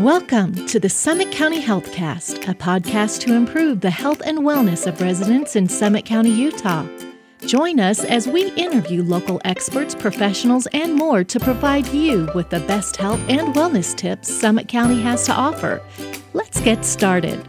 Welcome to the Summit County Healthcast, a podcast to improve the health and wellness of residents in Summit County, Utah. Join us as we interview local experts, professionals, and more to provide you with the best health and wellness tips Summit County has to offer. Let's get started.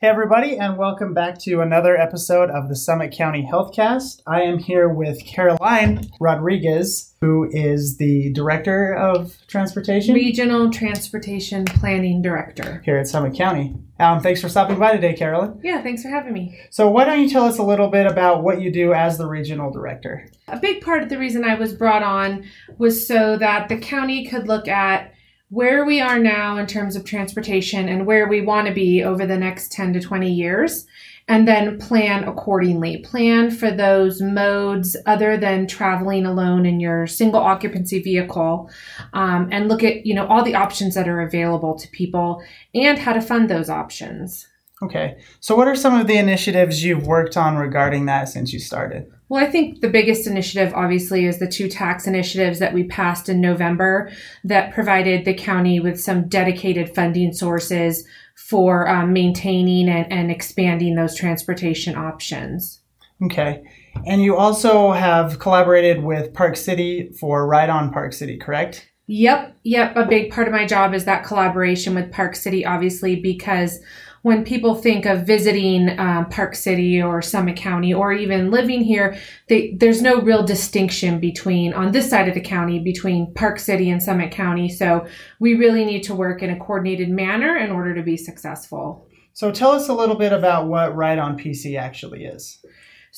Hey, everybody, and welcome back to another episode of the Summit County Healthcast. I am here with Caroline Rodriguez, who is the Director of Transportation Regional Transportation Planning Director. here at Summit County. Um, thanks for stopping by today, Carolyn. Yeah, thanks for having me. So, why don't you tell us a little bit about what you do as the Regional Director? A big part of the reason I was brought on was so that the county could look at where we are now in terms of transportation and where we want to be over the next 10 to 20 years and then plan accordingly. Plan for those modes other than traveling alone in your single occupancy vehicle um, and look at you know all the options that are available to people and how to fund those options. Okay, so what are some of the initiatives you've worked on regarding that since you started? Well, I think the biggest initiative, obviously, is the two tax initiatives that we passed in November that provided the county with some dedicated funding sources for um, maintaining and, and expanding those transportation options. Okay, and you also have collaborated with Park City for Ride on Park City, correct? Yep, yep. A big part of my job is that collaboration with Park City, obviously, because when people think of visiting um, Park City or Summit County or even living here, they, there's no real distinction between on this side of the county between Park City and Summit County. So we really need to work in a coordinated manner in order to be successful. So, tell us a little bit about what Ride on PC actually is.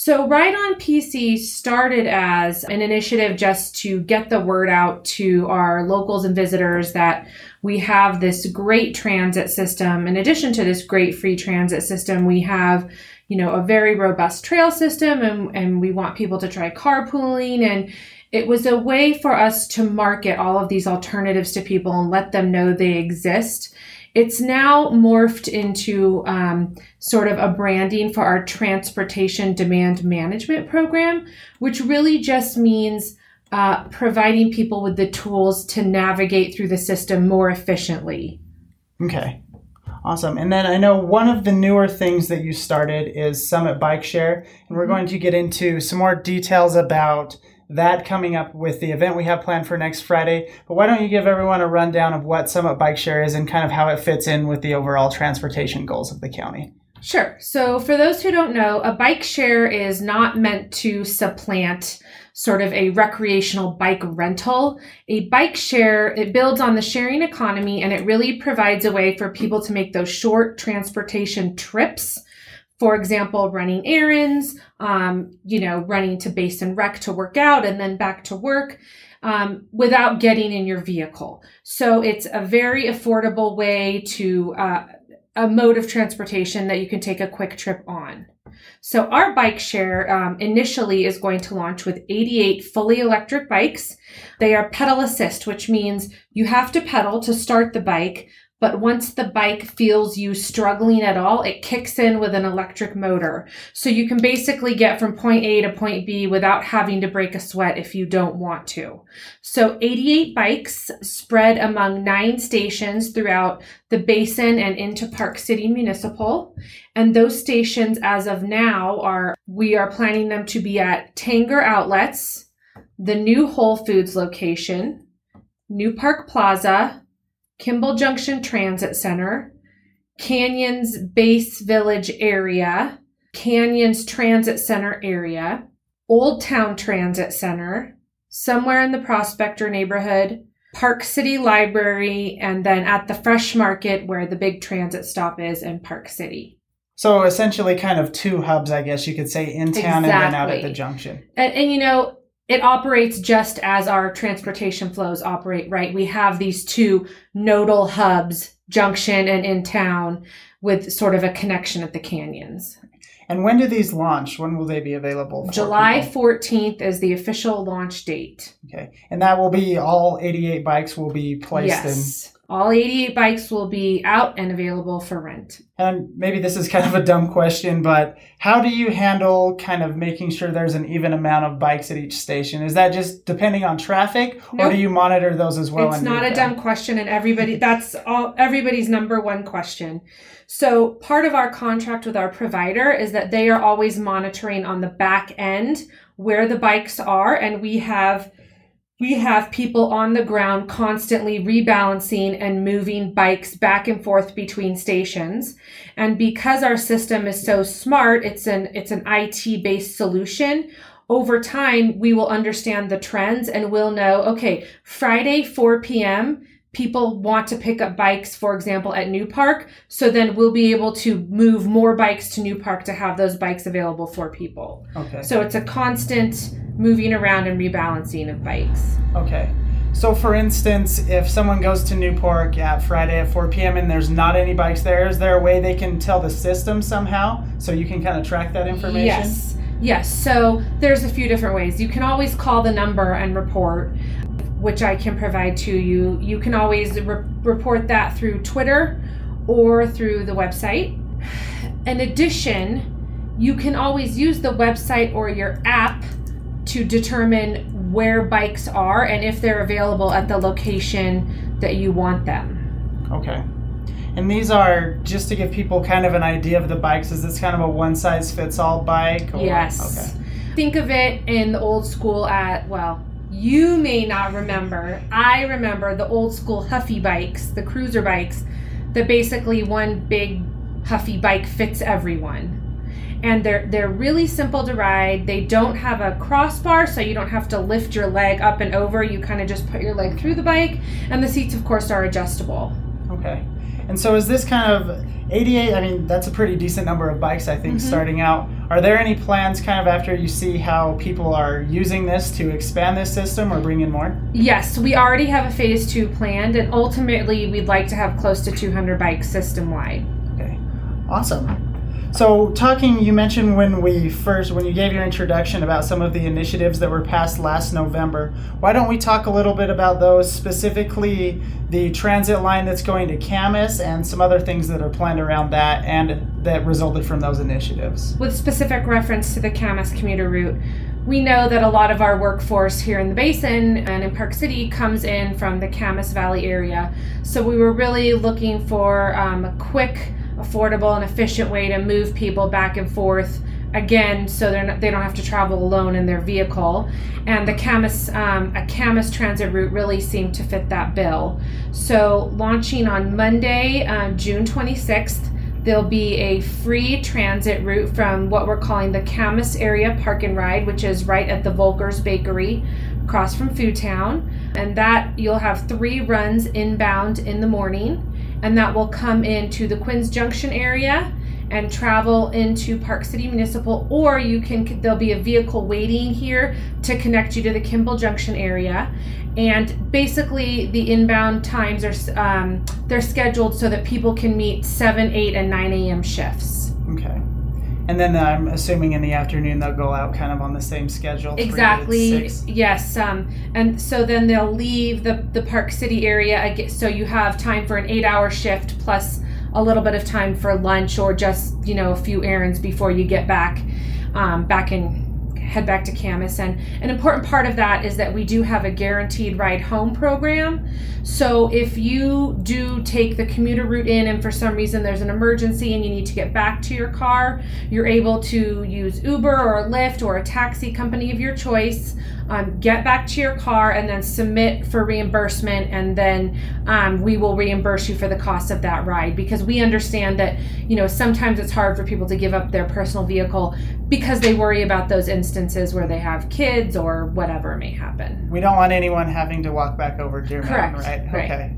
So, Ride on PC started as an initiative just to get the word out to our locals and visitors that we have this great transit system. In addition to this great free transit system, we have you know a very robust trail system and, and we want people to try carpooling and it was a way for us to market all of these alternatives to people and let them know they exist it's now morphed into um, sort of a branding for our transportation demand management program, which really just means uh, providing people with the tools to navigate through the system more efficiently. Okay. Awesome. And then I know one of the newer things that you started is Summit Bike Share, and we're going to get into some more details about that coming up with the event we have planned for next Friday. But why don't you give everyone a rundown of what Summit Bike Share is and kind of how it fits in with the overall transportation goals of the county? Sure. So, for those who don't know, a bike share is not meant to supplant sort of a recreational bike rental. A bike share, it builds on the sharing economy and it really provides a way for people to make those short transportation trips for example, running errands, um, you know, running to Basin Rec to work out and then back to work um, without getting in your vehicle. So it's a very affordable way to uh, a mode of transportation that you can take a quick trip on. So our bike share um, initially is going to launch with 88 fully electric bikes. They are pedal assist, which means you have to pedal to start the bike, but once the bike feels you struggling at all, it kicks in with an electric motor. So you can basically get from point A to point B without having to break a sweat if you don't want to. So 88 bikes spread among nine stations throughout the basin and into Park City Municipal. And those stations as of now are, we are planning them to be at Tanger Outlets, the new Whole Foods location, New Park Plaza, Kimball Junction Transit Center, Canyons Base Village area, Canyons Transit Center area, Old Town Transit Center, somewhere in the Prospector neighborhood, Park City Library, and then at the Fresh Market where the big transit stop is in Park City. So essentially, kind of two hubs, I guess you could say, in town and then out at the junction. And, and you know, it operates just as our transportation flows operate, right? We have these two nodal hubs, junction and in town, with sort of a connection at the canyons. And when do these launch? When will they be available? July people? 14th is the official launch date. Okay. And that will be all 88 bikes will be placed yes. in All 88 bikes will be out and available for rent. And maybe this is kind of a dumb question, but how do you handle kind of making sure there's an even amount of bikes at each station? Is that just depending on traffic, Nope. or do you monitor those as well? it's not a dumb question and everybody that's all everybody's number one question so part of our contract with our provider is that they are always monitoring on the back end where the bikes are and we have we have people on the ground constantly rebalancing and moving bikes back and forth between stations. And because our system is so smart it's an it's an IT based solution over time we will understand the trends and we'll know okay friday 4 p.m people want to pick up bikes for example at new park so then we'll be able to move more bikes to new park to have those bikes available for people Okay. so it's a constant moving around and rebalancing of bikes Okay. So, for instance, if someone goes to New Park at Friday at 4 p.m. and there's not any bikes there, is there a way they can tell the system somehow so you can kind of track that information? Yes. Yes. So there's a few different ways. You can always call the number and report, which I can provide to you. You can always re- report that through Twitter or through the website. In addition, you can always use the website or your app to determine where bikes are and if they're available at the location that you want them. Okay. And these are just to give people kind of an idea of the bikes. Is this kind of a one size fits all bike? or- Yes. Okay. Think of it in the old school at, well, you may not remember. I remember the old school Huffy bikes, the cruiser bikes, that basically one big Huffy bike fits everyone. And they're they're really simple to ride. They don't have a crossbar, so you don't have to lift your leg up and over. You kind of just put your leg through the bike, and the seats, of course, are adjustable. Okay. And so is this kind of 88? I mean, that's a pretty decent number of bikes, I think, Mhm. starting out. Are there any plans kind of after you see how people are using this to expand this system or bring in more? Yes, we already have a phase two planned, and ultimately, we'd like to have close to 200 bikes system wide. Okay. Awesome. So, talking, you mentioned when we first, when you gave your introduction about some of the initiatives that were passed last November. Why don't we talk a little bit about those, specifically the transit line that's going to Kamas and some other things that are planned around that and that resulted from those initiatives? With specific reference to the Kamas commuter route, we know that a lot of our workforce here in the basin and in Park City comes in from the Kamas Valley area. So we were really looking for um, a quick, affordable, and efficient way to move people back and forth. Again, so they're not, they don't have to travel alone in their vehicle, and the Kamas um, a Kamas transit route really seemed to fit that bill. So launching on Monday, uh, June 26th, There'll be a free transit route from what we're calling the Kamas Area Park and Ride, which is right at the Volker's Bakery across from Food Town. And that you'll have three runs inbound in the morning, and that will come into the Quinns Junction area and travel into Park City Municipal, or you can there'll be a vehicle waiting here to connect you to the Kimball Junction area. And basically, the inbound times are um, they're scheduled so that people can meet seven, eight, and nine a.m. shifts. Okay. And then I'm assuming in the afternoon they'll go out kind of on the same schedule. Exactly. Yes. Um, and so then they'll leave the the Park City area. So you have time for an eight-hour shift plus a little bit of time for lunch or just you know a few errands before you get back um, back in head back to Kamas. And an important part of that is that we do have a guaranteed ride home program. So if you do take the commuter route in and for some reason there's an emergency and you need to get back to your car, you're able to use Uber or Lyft or a taxi company of your choice. Um, get back to your car and then submit for reimbursement, and then um, we will reimburse you for the cost of that ride because we understand that you know sometimes it's hard for people to give up their personal vehicle because they worry about those instances where they have kids or whatever may happen. We don't want anyone having to walk back over Deer Correct, Mountain, right? right. Okay.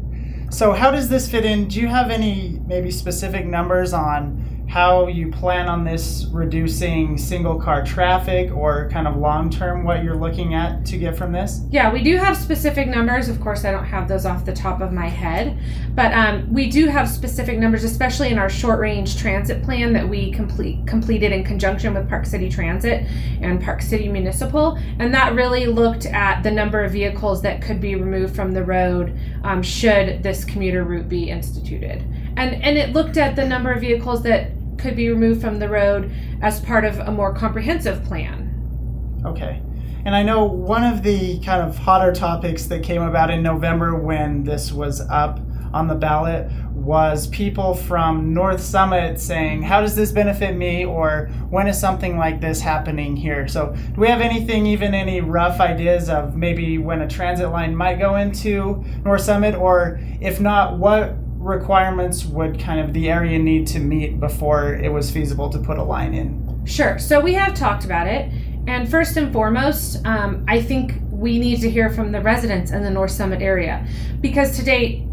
So how does this fit in? Do you have any maybe specific numbers on how you plan on this reducing single car traffic or kind of long term what you're looking at to get from this? Yeah, we do have specific numbers. Of course, I don't have those off the top of my head, but um, we do have specific numbers, especially in our short range transit plan that we complete completed in conjunction with Park City Transit and Park City Municipal, and that really looked at the number of vehicles that could be removed from the road um, should this commuter route be instituted, and and it looked at the number of vehicles that could be removed from the road as part of a more comprehensive plan. Okay. And I know one of the kind of hotter topics that came about in November when this was up on the ballot was people from North Summit saying, How does this benefit me? or when is something like this happening here? So, do we have anything, even any rough ideas of maybe when a transit line might go into North Summit? Or if not, what requirements would kind of the area need to meet before it was feasible to put a line in? Sure. So we have talked about it. And first and foremost, um, I think we need to hear from the residents in the North Summit area because to date,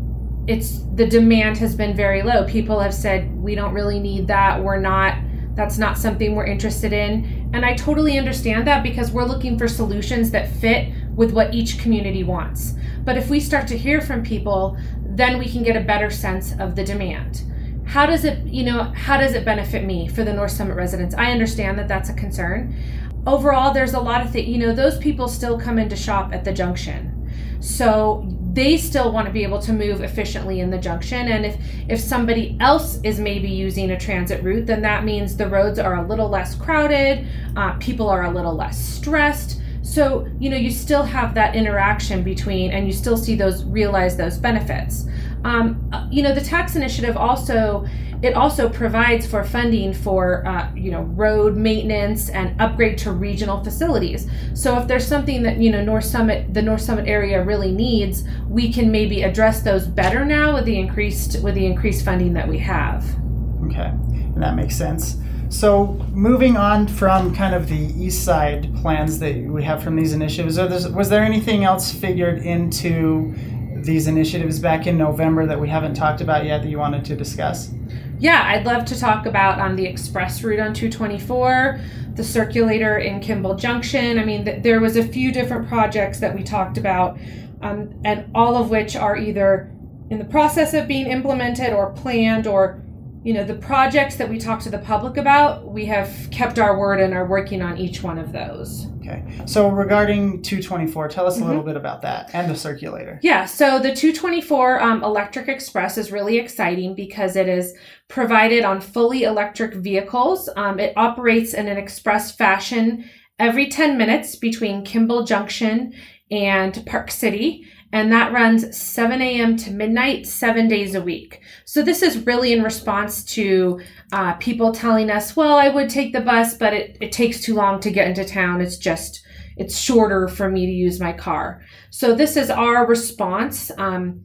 it's the demand has been very low. People have said we don't really need that. We're not. That's not something we're interested in. And I totally understand that because we're looking for solutions that fit with what each community wants. But if we start to hear from people then we can get a better sense of the demand. How does it you know how does it benefit me for the north summit residents? I understand that that's a concern. Overall there's a lot of things you know those people still come in to shop at the junction. So they still want to be able to move efficiently in the junction and if if somebody else is maybe using a transit route then that means the roads are a little less crowded uh, people are a little less stressed so, you know, you still have that interaction between, and you still see those, realize those benefits. Um, uh, you know, the tax initiative also, it also provides for funding for, uh, you know, road maintenance and upgrade to regional facilities. So if there's something that, you know, North Summit, the North Summit area really needs, we can maybe address those better now with the increased, with the increased funding that we have. Okay, and that makes sense. So, moving on from kind of the east side plans that we have from these initiatives, was there anything else figured into these initiatives back in November that we haven't talked about yet that you wanted to discuss? Yeah, I'd love to talk about um, the express route on 224, the circulator in Kimball Junction. I mean, th- there was a few different projects that we talked about, um, and all of which are either in the process of being implemented or planned or you know the projects that we talk to the public about we have kept our word and are working on each one of those. Okay. So regarding 224 tell us mm-hmm. a little bit about that and the circulator. Yeah so the 224 um, electric express is really exciting because it is provided on fully electric vehicles. Um, it operates in an express fashion every 10 minutes between kimball junction and park city and that runs 7 a.m. to midnight, seven days a week. So this is really in response to uh, people telling us, well, I would take the bus, but it, it takes too long to get into town. It's just, it's shorter for me to use my car. So this is our response. Um,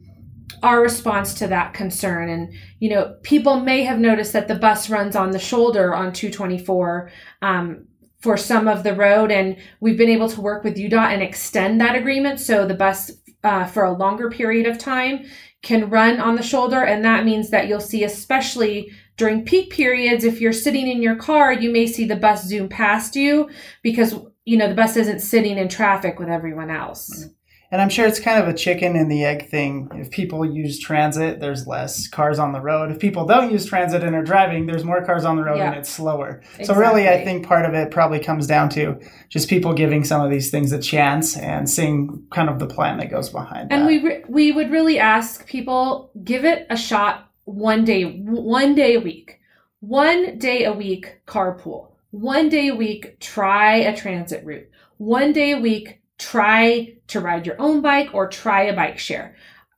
our response to that concern. And, you know, people may have noticed that the bus runs on the shoulder on 224. Um, for some of the road and we've been able to work with UDOT and extend that agreement so the bus uh, for a longer period of time can run on the shoulder. And that means that you'll see, especially during peak periods, if you're sitting in your car, you may see the bus zoom past you because, you know, the bus isn't sitting in traffic with everyone else. And I'm sure it's kind of a chicken and the egg thing. If people use transit, there's less cars on the road. If people don't use transit and are driving, there's more cars on the road yeah. and it's slower. Exactly. So really, I think part of it probably comes down to just people giving some of these things a chance and seeing kind of the plan that goes behind. And that. we re- we would really ask people give it a shot one day, one day a week, one day a week carpool, one day a week try a transit route, one day a week try to ride your own bike or try a bike share.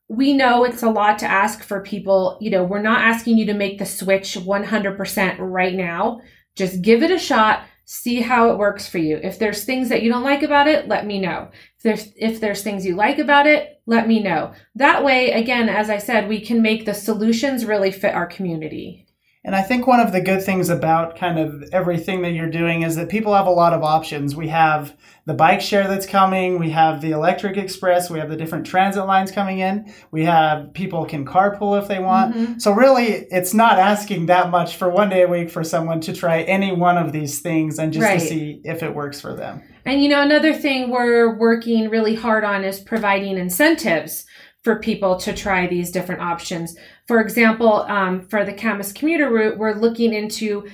We know it's a lot to ask for people. You know, we're not asking you to make the switch 100% right now. Just give it a shot, see how it works for you. If there's things that you don't like about it, let me know. If there's, if there's things you like about it, let me know. That way, again, as I said, we can make the solutions really fit our community. And I think one of the good things about kind of everything that you're doing is that people have a lot of options. We have the bike share that's coming, we have the electric express, we have the different transit lines coming in, we have people can carpool if they want. Mm-hmm. So really it's not asking that much for one day a week for someone to try any one of these things and just Right. to see if it works for them. And you know, another thing we're working really hard on is providing incentives for people to try these different options. For example, um, for the Kamas commuter route, we're looking into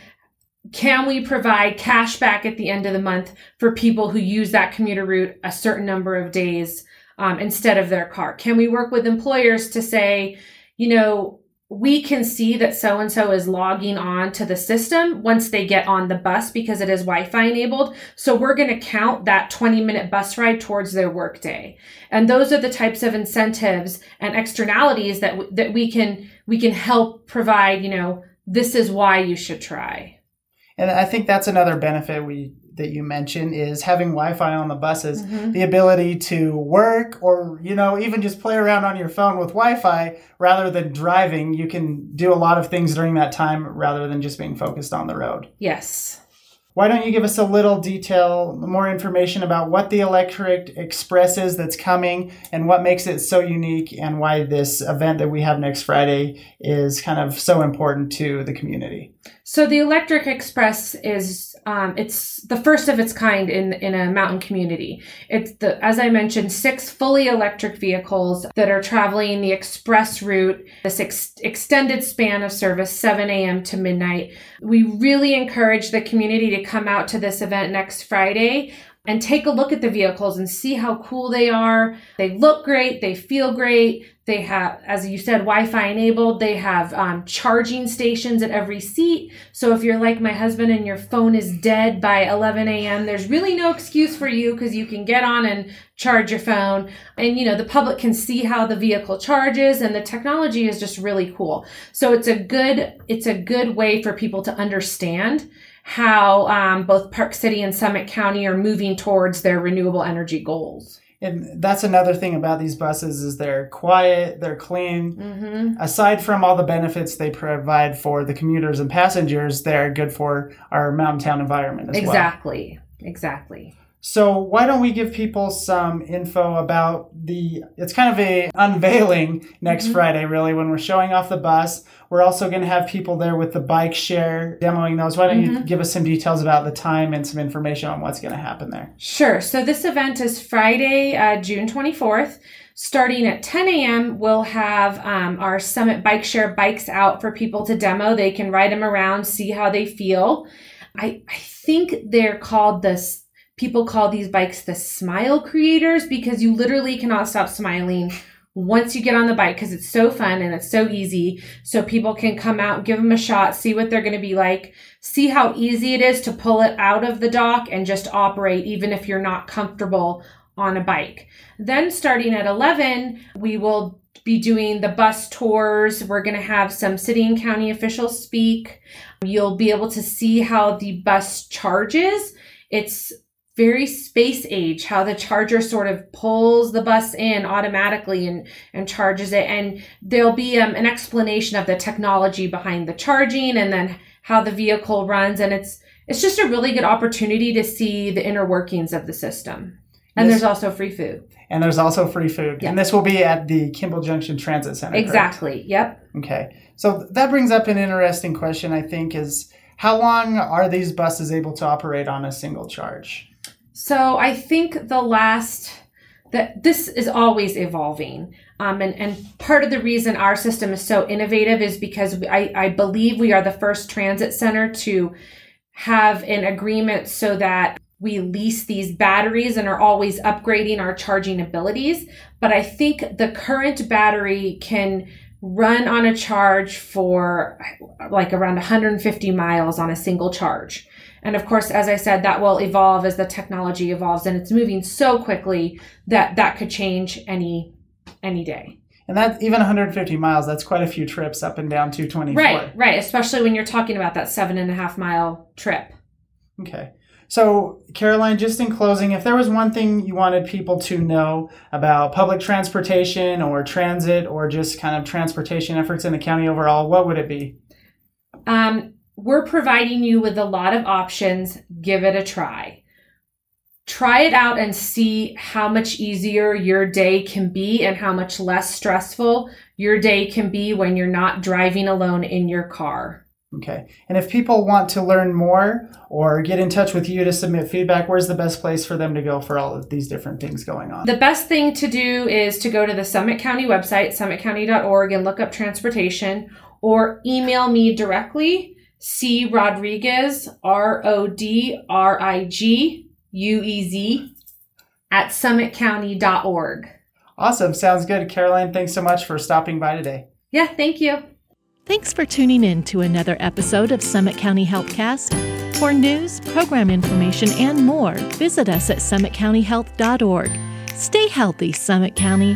can we provide cash back at the end of the month for people who use that commuter route a certain number of days um, instead of their car? Can we work with employers to say, you know, we can see that so and so is logging on to the system once they get on the bus because it is Wi Fi enabled. So we're going to count that 20 minute bus ride towards their workday. And those are the types of incentives and externalities that, w- that we can, we can help provide, you know, this is why you should try. And I think that's another benefit we that you mentioned is having Wi-Fi on the buses. Mhm. The ability to work or you know even just play around on your phone with Wi-Fi rather than driving. You can do a lot of things during that time rather than just being focused on the road. Yes. Why don't you give us a little detail, more information about what the Electric Express is that's coming and what makes it so unique and why this event that we have next Friday is kind of so important to the community? So the Electric Express is um, it's the first of its kind in in a mountain community. It's the as I mentioned, six fully electric vehicles that are traveling the express route, this ex- extended span of service, 7 a.m. to midnight. We really encourage the community to come out to this event next Friday and take a look at the vehicles and see how cool they are. They look great, they feel great. They have, as you said, Wi Fi enabled. They have um, charging stations at every seat. So if you're like my husband and your phone is dead by 11 a.m., there's really no excuse for you because you can get on and charge your phone. And, you know, the public can see how the vehicle charges and the technology is just really cool. So it's a good, it's a good way for people to understand how um, both Park City and Summit County are moving towards their renewable energy goals. And that's another thing about these buses is they're quiet, they're clean. Mm-hmm. Aside from all the benefits they provide for the commuters and passengers, they're good for our mountain town environment as well. Exactly. Exactly. So why don't we give people some info about the it's kind of a unveiling next Mhm. Friday really when we're showing off the bus. We're also going to have people there with the bike share demoing those. Why don't you Mhm. give us some details about the time and some information on what's going to happen there? Sure. So this event is Friday, uh, June 24th. Starting at 10 a.m., we'll have um, our Summit Bike Share bikes out for people to demo. They can ride them around, see how they feel. I, I think they're called the, people call these bikes the smile creators because you literally cannot stop smiling once you get on the bike because it's so fun and it's so easy. So people can come out, give them a shot, see what they're going to be like see how easy it is to pull it out of the dock and just operate even if you're not comfortable on a bike. Then starting at 11, we will be doing the bus tours. We're going to have some city and county officials speak. You'll be able to see how the bus charges. It's very space age how the charger sort of pulls the bus in automatically and and charges it and there'll be um, an explanation of the technology behind the charging and then how the vehicle runs and it's it's just a really good opportunity to see the inner workings of the system and Yes. there's also free food And there's also free food. Yeah. And this will be at the Kimball Junction Transit Center. correct? exactly yep Okay. So that brings up an interesting question, I think, is how long are these buses able to operate on a single charge? So I think the last that this is always evolving. Um, and, and part of the reason our system is so innovative is because we, I, I believe we are the first transit center to have an agreement so that we lease these batteries and are always upgrading our charging abilities. But I think the current battery can run on a charge for like around 150 miles on a single charge. And of course, as I said, that will evolve as the technology evolves and it's moving so quickly that that could change any any day. And that's even 150 miles, that's quite a few trips up and down 224. Right, right. Especially when you're talking about that seven and a half mile trip. Okay. So, Caroline, just in closing, if there was one thing you wanted people to know about public transportation or transit or just kind of transportation efforts in the county overall, what would it be? Um, we're providing you with a lot of options. Give it a try. Try it out and see how much easier your day can be and how much less stressful your day can be when you're not driving alone in your car. Okay. And if people want to learn more or get in touch with you to submit feedback, where's the best place for them to go for all of these different things going on? The best thing to do is to go to the Summit County website, summitcounty.org, and look up transportation or email me directly, C Rodriguez, R O D R I G U E Z, at summitcounty.org. Awesome. Sounds good. Caroline, thanks so much for stopping by today. Yeah, thank you. Thanks for tuning in to another episode of Summit County Healthcast. For news, program information, and more, visit us at summitcountyhealth.org. Stay healthy, Summit County.